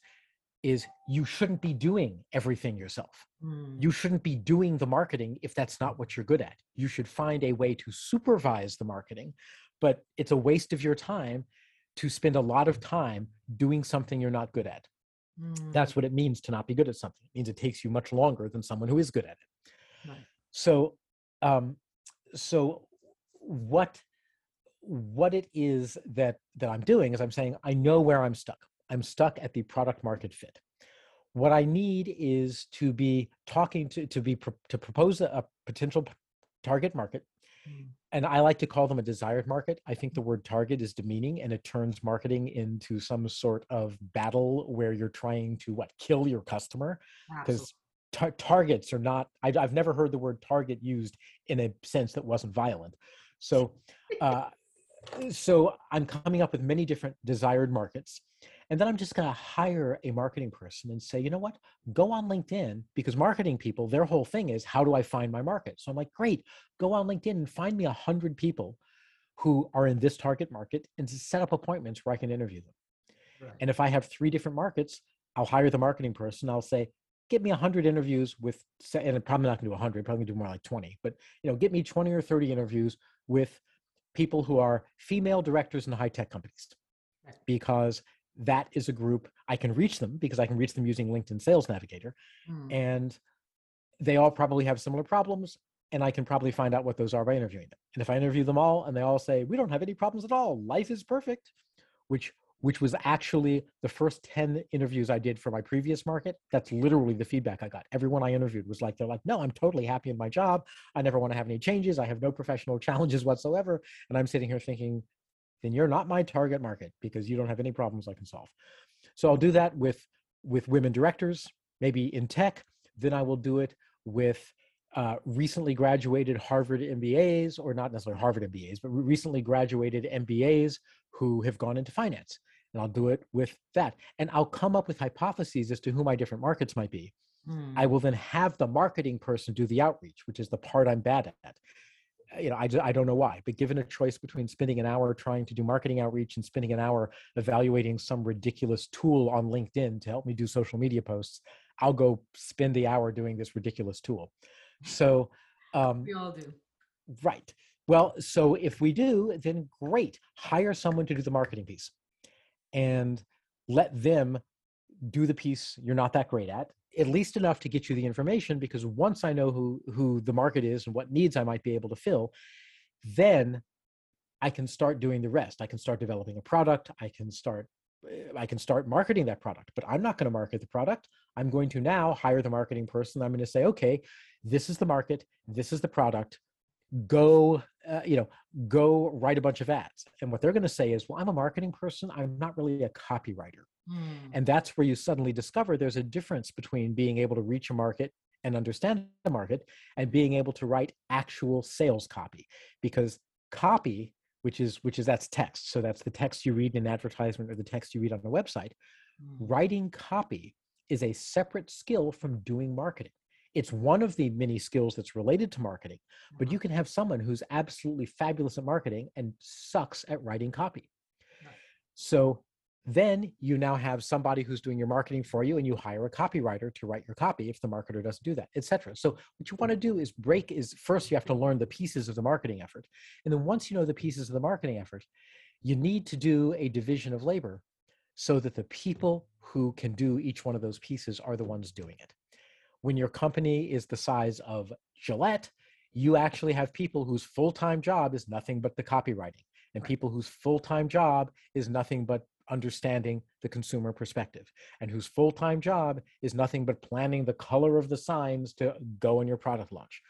is you shouldn't be doing everything yourself. Mm. You shouldn't be doing the marketing if that's not what you're good at. You should find a way to supervise the marketing, but it's a waste of your time to spend a lot of time doing something you're not good at. Mm. That's what it means to not be good at something. It means it takes you much longer than someone who is good at it. Right. So, um, so what what it is that that I'm doing is I'm saying I know where I'm stuck. I'm stuck at the product market fit. What I need is to be talking to to be to propose a, a potential target market Mm. And I like to call them a desired market. I think the word target is demeaning and it turns marketing into some sort of battle where you're trying to what kill your customer? Because tar- targets are not I, have never heard the word target used in a sense that wasn't violent. So uh, so i'm coming up with many different desired markets and then I'm just going to hire a marketing person and say, you know what, go on LinkedIn because marketing people, their whole thing is, how do I find my market? So I'm like, great, go on LinkedIn and find me a hundred people who are in this target market and set up appointments where I can interview them. Right. And if I have three different markets, I'll hire the marketing person. I'll say, get me 100 interviews with, and I'm probably not going to do 100, probably do more like 20, but you know, get me 20 or 30 interviews with people who are female directors in high tech companies because that is a group I can reach them because I can reach them using LinkedIn Sales Navigator. Mm. And they all probably have similar problems. And I can probably find out what those are by interviewing them. And if I interview them all and they all say, we don't have any problems at all, life is perfect, which which was actually the first 10 interviews I did for my previous market. That's literally the feedback I got. Everyone I interviewed was like, they're like, no, I'm totally happy in my job. I never want to have any changes. I have no professional challenges whatsoever. And I'm sitting here thinking, then you're not my target market because you don't have any problems I can solve. So I'll do that with with women directors, maybe in tech. Then I will do it with uh, recently graduated Harvard MBAs, or not necessarily Harvard MBAs, but recently graduated MBAs who have gone into finance. And I'll do it with that. And I'll come up with hypotheses as to who my different markets might be. Hmm. I will then have the marketing person do the outreach, which is the part I'm bad at you know, I, I don't know why, but given a choice between spending an hour trying to do marketing outreach and spending an hour evaluating some ridiculous tool on LinkedIn to help me do social media posts, I'll go spend the hour doing this ridiculous tool. So, um, we all do. Right. Well, so if we do, then great. Hire someone to do the marketing piece and let them do the piece you're not that great at, at least enough to get you the information because once I know who who the market is and what needs I might be able to fill, then I can start doing the rest. I can start developing a product, I can start I can start marketing that product, but I'm not going to market the product. I'm going to now hire the marketing person. I'm going to say, okay, this is the market, this is the product go uh, you know go write a bunch of ads. And what they're going to say is well i'm a marketing person. I'm not really a copywriter. Mm. and that's where you suddenly discover there's a difference between being able to reach a market and understand the market and being able to write actual sales copy. Because copy which is which is that's text. So that's the text you read in an advertisement or the text you read on a website. Mm. writing copy is a separate skill from doing marketing it's one of the many skills that's related to marketing but you mm-hmm. can have someone who's absolutely fabulous at marketing and sucks at writing copy. So then you now have somebody who's doing your marketing for you and you hire a copywriter to write your copy if the marketer doesn't do that etc so what you want to do is break is first you have to learn the pieces of the marketing effort and then once you know the pieces of the marketing effort you need to do a division of labor so that the people who can do each one of those pieces are the ones doing it when your company is the size of Gillette, you actually have people whose full time job is nothing but the copywriting, and people whose full time job is nothing but understanding the consumer perspective, and whose full time job is nothing but planning the color of the signs to go in your product launch.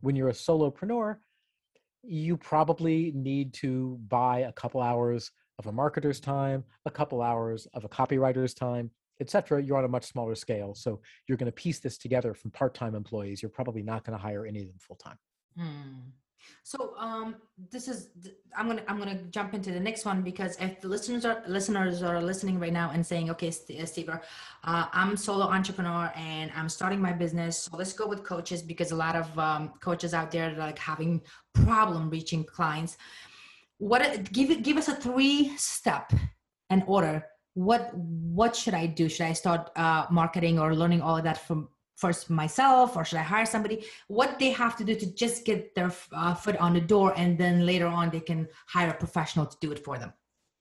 When you're a solopreneur, you probably need to buy a couple hours of a marketer's time, a couple hours of a copywriter's time, etc you're on a much smaller scale so you're going to piece this together from part-time employees you're probably not going to hire any of them full-time hmm. so um, this is i'm going to i'm going to jump into the next one because if the listeners are listeners are listening right now and saying okay uh, steve uh, i'm solo entrepreneur and i'm starting my business so let's go with coaches because a lot of um, coaches out there are like having problem reaching clients what give give us a three step and order what what should i do? Should i start uh, marketing or learning all of that from first myself or should i hire somebody? What they have to do to just get their uh, foot on the door and then later on they can hire a professional to do it for them.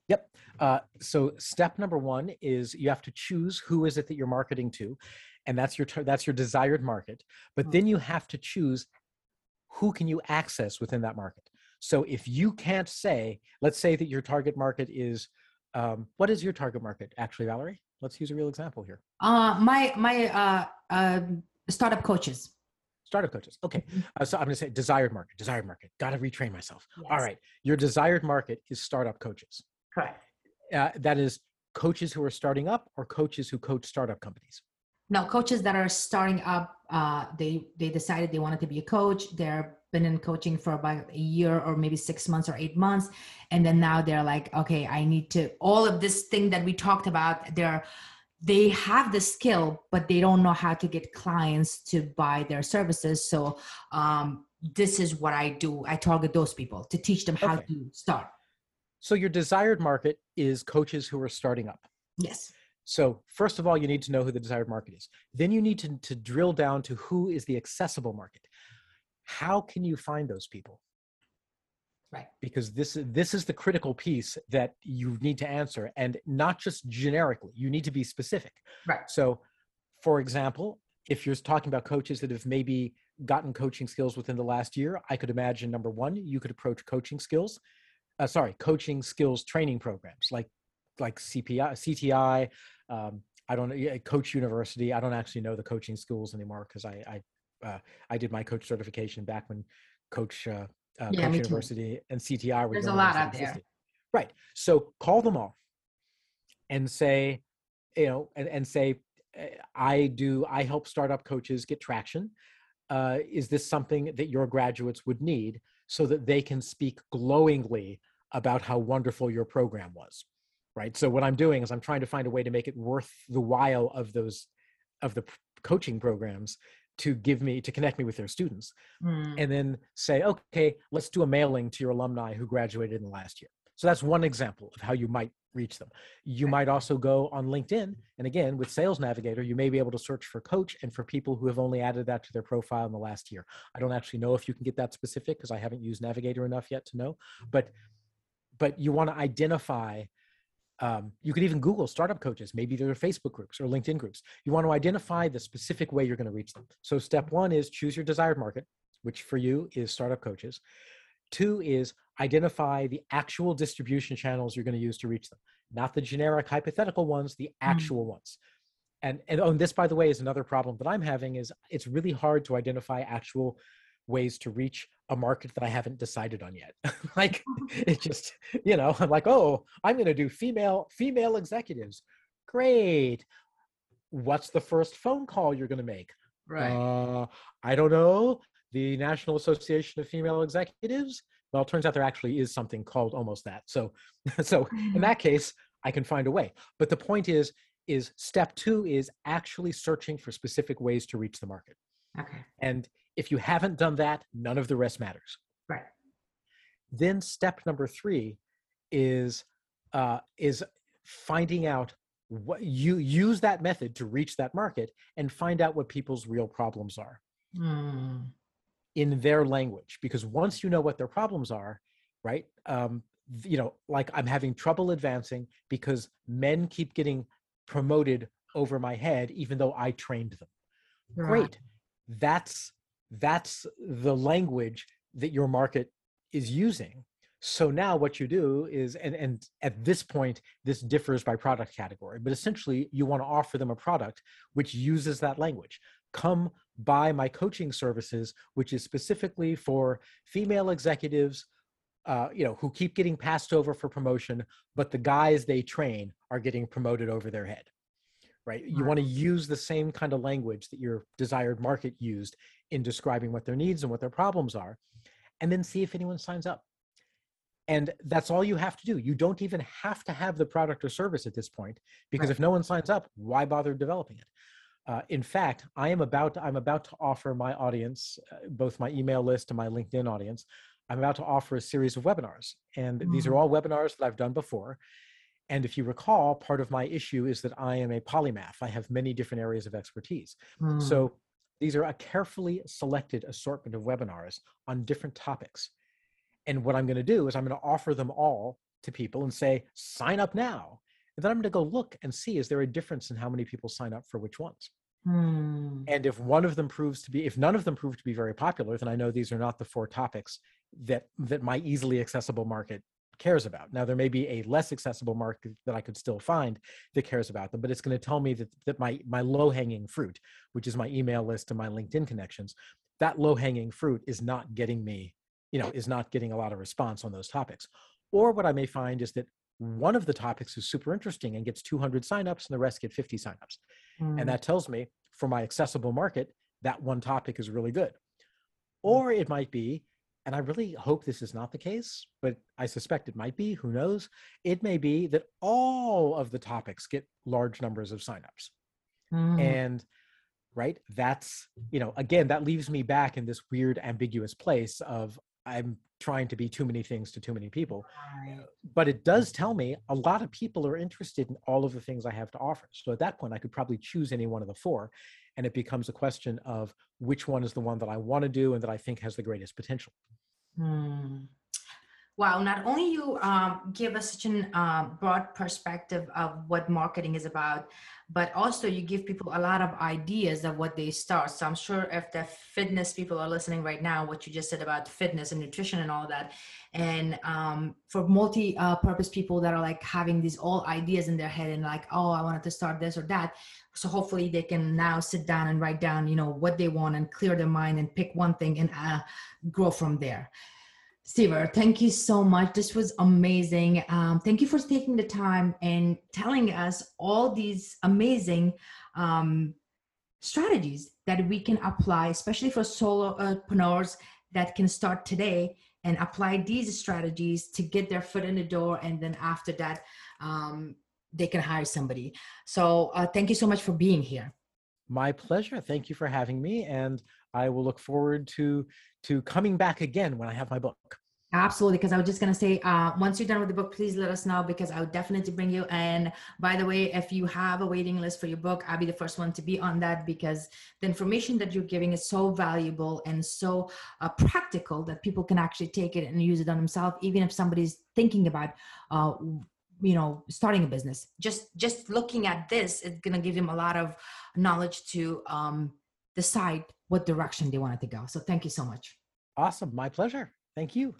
Yep. Uh, so step number one is you have to choose who is it that you're marketing to and that's your that's your desired market. But mm-hmm. then you have to choose who can you access within that market. So if you can't say let's say that your target market is um, what is your target market actually, Valerie? Let's use a real example here. Uh, my my uh, uh, startup coaches. Startup coaches. Okay. Mm-hmm. Uh, so I'm going to say desired market, desired market. Got to retrain myself. Yes. All right. Your desired market is startup coaches. Correct. Uh, that is coaches who are starting up or coaches who coach startup companies. No, coaches that are starting up. Uh, they they decided they wanted to be a coach. They're been in coaching for about a year or maybe six months or eight months. And then now they're like okay i need to all of this thing that we talked about they're they have the skill but they don't know how to get clients to buy their services. So um, this is what i do. I target those people to teach them how okay. to start. So your desired market is coaches who are starting up. Yes. So first of all you need to know who the desired market is. Then you need to, to drill down to who is the accessible market how can you find those people? Right. Because this this is the critical piece that you need to answer and not just generically you need to be specific. Right. So for example if you're talking about coaches that have maybe gotten coaching skills within the last year i could imagine number one you could approach coaching skills uh, sorry coaching skills training programs like like cpi cti um, i don't know coach university. I don't actually know the coaching schools anymore because I, I uh, I did my coach certification back when Coach uh, uh, yeah, Coach University too. and CTI were. There's a lot out there. Right. So call them all, and say, you know, and, and say, eh, I do. I help startup coaches get traction. Uh, is this something that your graduates would need so that they can speak glowingly about how wonderful your program was? Right. So what I'm doing is I'm trying to find a way to make it worth the while of those of the coaching programs to give me to connect me with their students mm. and then say okay let's do a mailing to your alumni who graduated in the last year so that's one example of how you might reach them. You might also go on LinkedIn. And again, with Sales Navigator, you may be able to search for coach and for people who have only added that to their profile in the last year. I don't actually know if you can get that specific because I haven't used Navigator enough yet to know. But but you want to identify um, you can even google startup coaches maybe there are facebook groups or linkedin groups you want to identify the specific way you're going to reach them so step one is choose your desired market which for you is startup coaches two is identify the actual distribution channels you're going to use to reach them not the generic hypothetical ones the mm. actual mm. ones and, and oh, and this by the way is another problem that i'm having is it's really hard to identify actual ways to reach a market that I haven't decided on yet. like it just, you know, I'm like, oh, I'm going to do female female executives. Great. What's the first phone call you're going to make? Right. Uh, I don't know. The National Association of Female Executives. Well, it turns out there actually is something called almost that. So, so in mm-hmm. that case, I can find a way. But the point is, is step two is actually searching for specific ways to reach the market. Okay. And if you haven't done that, none of the rest matters. Right. Then step number three is uh, is finding out what you use that method to reach that market and find out what people's real problems are mm. in their language. Because once you know what their problems are, right? Um, you know, like I'm having trouble advancing because men keep getting promoted over my head, even though I trained them. Right. Great. That's that's the language that your market is using. So now what you do is and and at this point this differs by product category but essentially you want to offer them a product which uses that language. Come buy my coaching services which is specifically for female executives uh, you know who keep getting passed over for promotion but the guys they train are getting promoted over their head right you want to use the same kind of language that your desired market used in describing what their needs and what their problems are, and then see if anyone signs up. And that's all you have to do. You don't even have to have the product or service at this point, because right. if no one signs up, why bother developing it? Uh, in fact, I am about to, I'm about to offer my audience, uh, both my email list and my LinkedIn audience, I'm about to offer a series of webinars, and mm-hmm. these are mm. all webinars that I've done before. And if you recall, part of my issue is that I am a polymath. I have many different areas of expertise. Mm. So these are a carefully selected assortment of webinars on different topics. And what I'm going to do is I'm going to offer them all to people and say, sign up now. And then I'm going to go look and see is there a difference in how many people sign up for which ones? Hmm. And if one of them proves to be, if none of them prove to be very popular, then I know these are not the four topics that that my easily accessible market cares about. Now, there may be a less accessible market that I could still find that cares about them, but it's going to tell me that, that my, my low hanging fruit, which is my email list and my LinkedIn connections, that low hanging fruit is not getting me, you know, is not getting a lot of response on those topics. Or what I may find is that one of the topics is super interesting and gets 200 signups and the rest get 50 signups. Mm. And that tells me for my accessible market, that one topic is really good. Hmm. Or it might be and I really hope this is not the case, but I suspect it might be. Who knows? It may be that all of the topics get large numbers of signups. Mm. And right, that's, you know, again, that leaves me back in this weird, ambiguous place of I'm trying to be too many things to too many people. Right. But it does tell me a lot of people are interested in all of the things I have to offer. So at that point, I could probably choose any one of the four. And it becomes a question of which one is the one that I want to do and that I think has the greatest potential. Hmm. Wow, not only you um, give us such a uh, broad perspective of what marketing is about, but also you give people a lot of ideas of what they start. So I'm sure if the fitness people are listening right now, what you just said about fitness and nutrition and all that, and um, for multi-purpose uh, people that are like having these all ideas in their head and like, oh, I wanted to start this or that. So hopefully they can now sit down and write down, you know, what they want and clear their mind and pick one thing and uh, grow from there. Steve, thank you so much. This was amazing. Um, thank you for taking the time and telling us all these amazing um, strategies that we can apply, especially for solopreneurs that can start today and apply these strategies to get their foot in the door. And then after that, um, they can hire somebody. So uh, thank you so much for being here. My pleasure. Thank you for having me. And I will look forward to to coming back again when I have my book. Absolutely, because I was just gonna say, uh, once you're done with the book, please let us know because I would definitely bring you. And by the way, if you have a waiting list for your book, I'll be the first one to be on that because the information that you're giving is so valuable and so uh, practical that people can actually take it and use it on themselves, even if somebody's thinking about, uh, you know, starting a business. Just just looking at this, it's gonna give them a lot of knowledge to um, decide what direction they wanted to go. So thank you so much. Awesome, my pleasure. Thank you.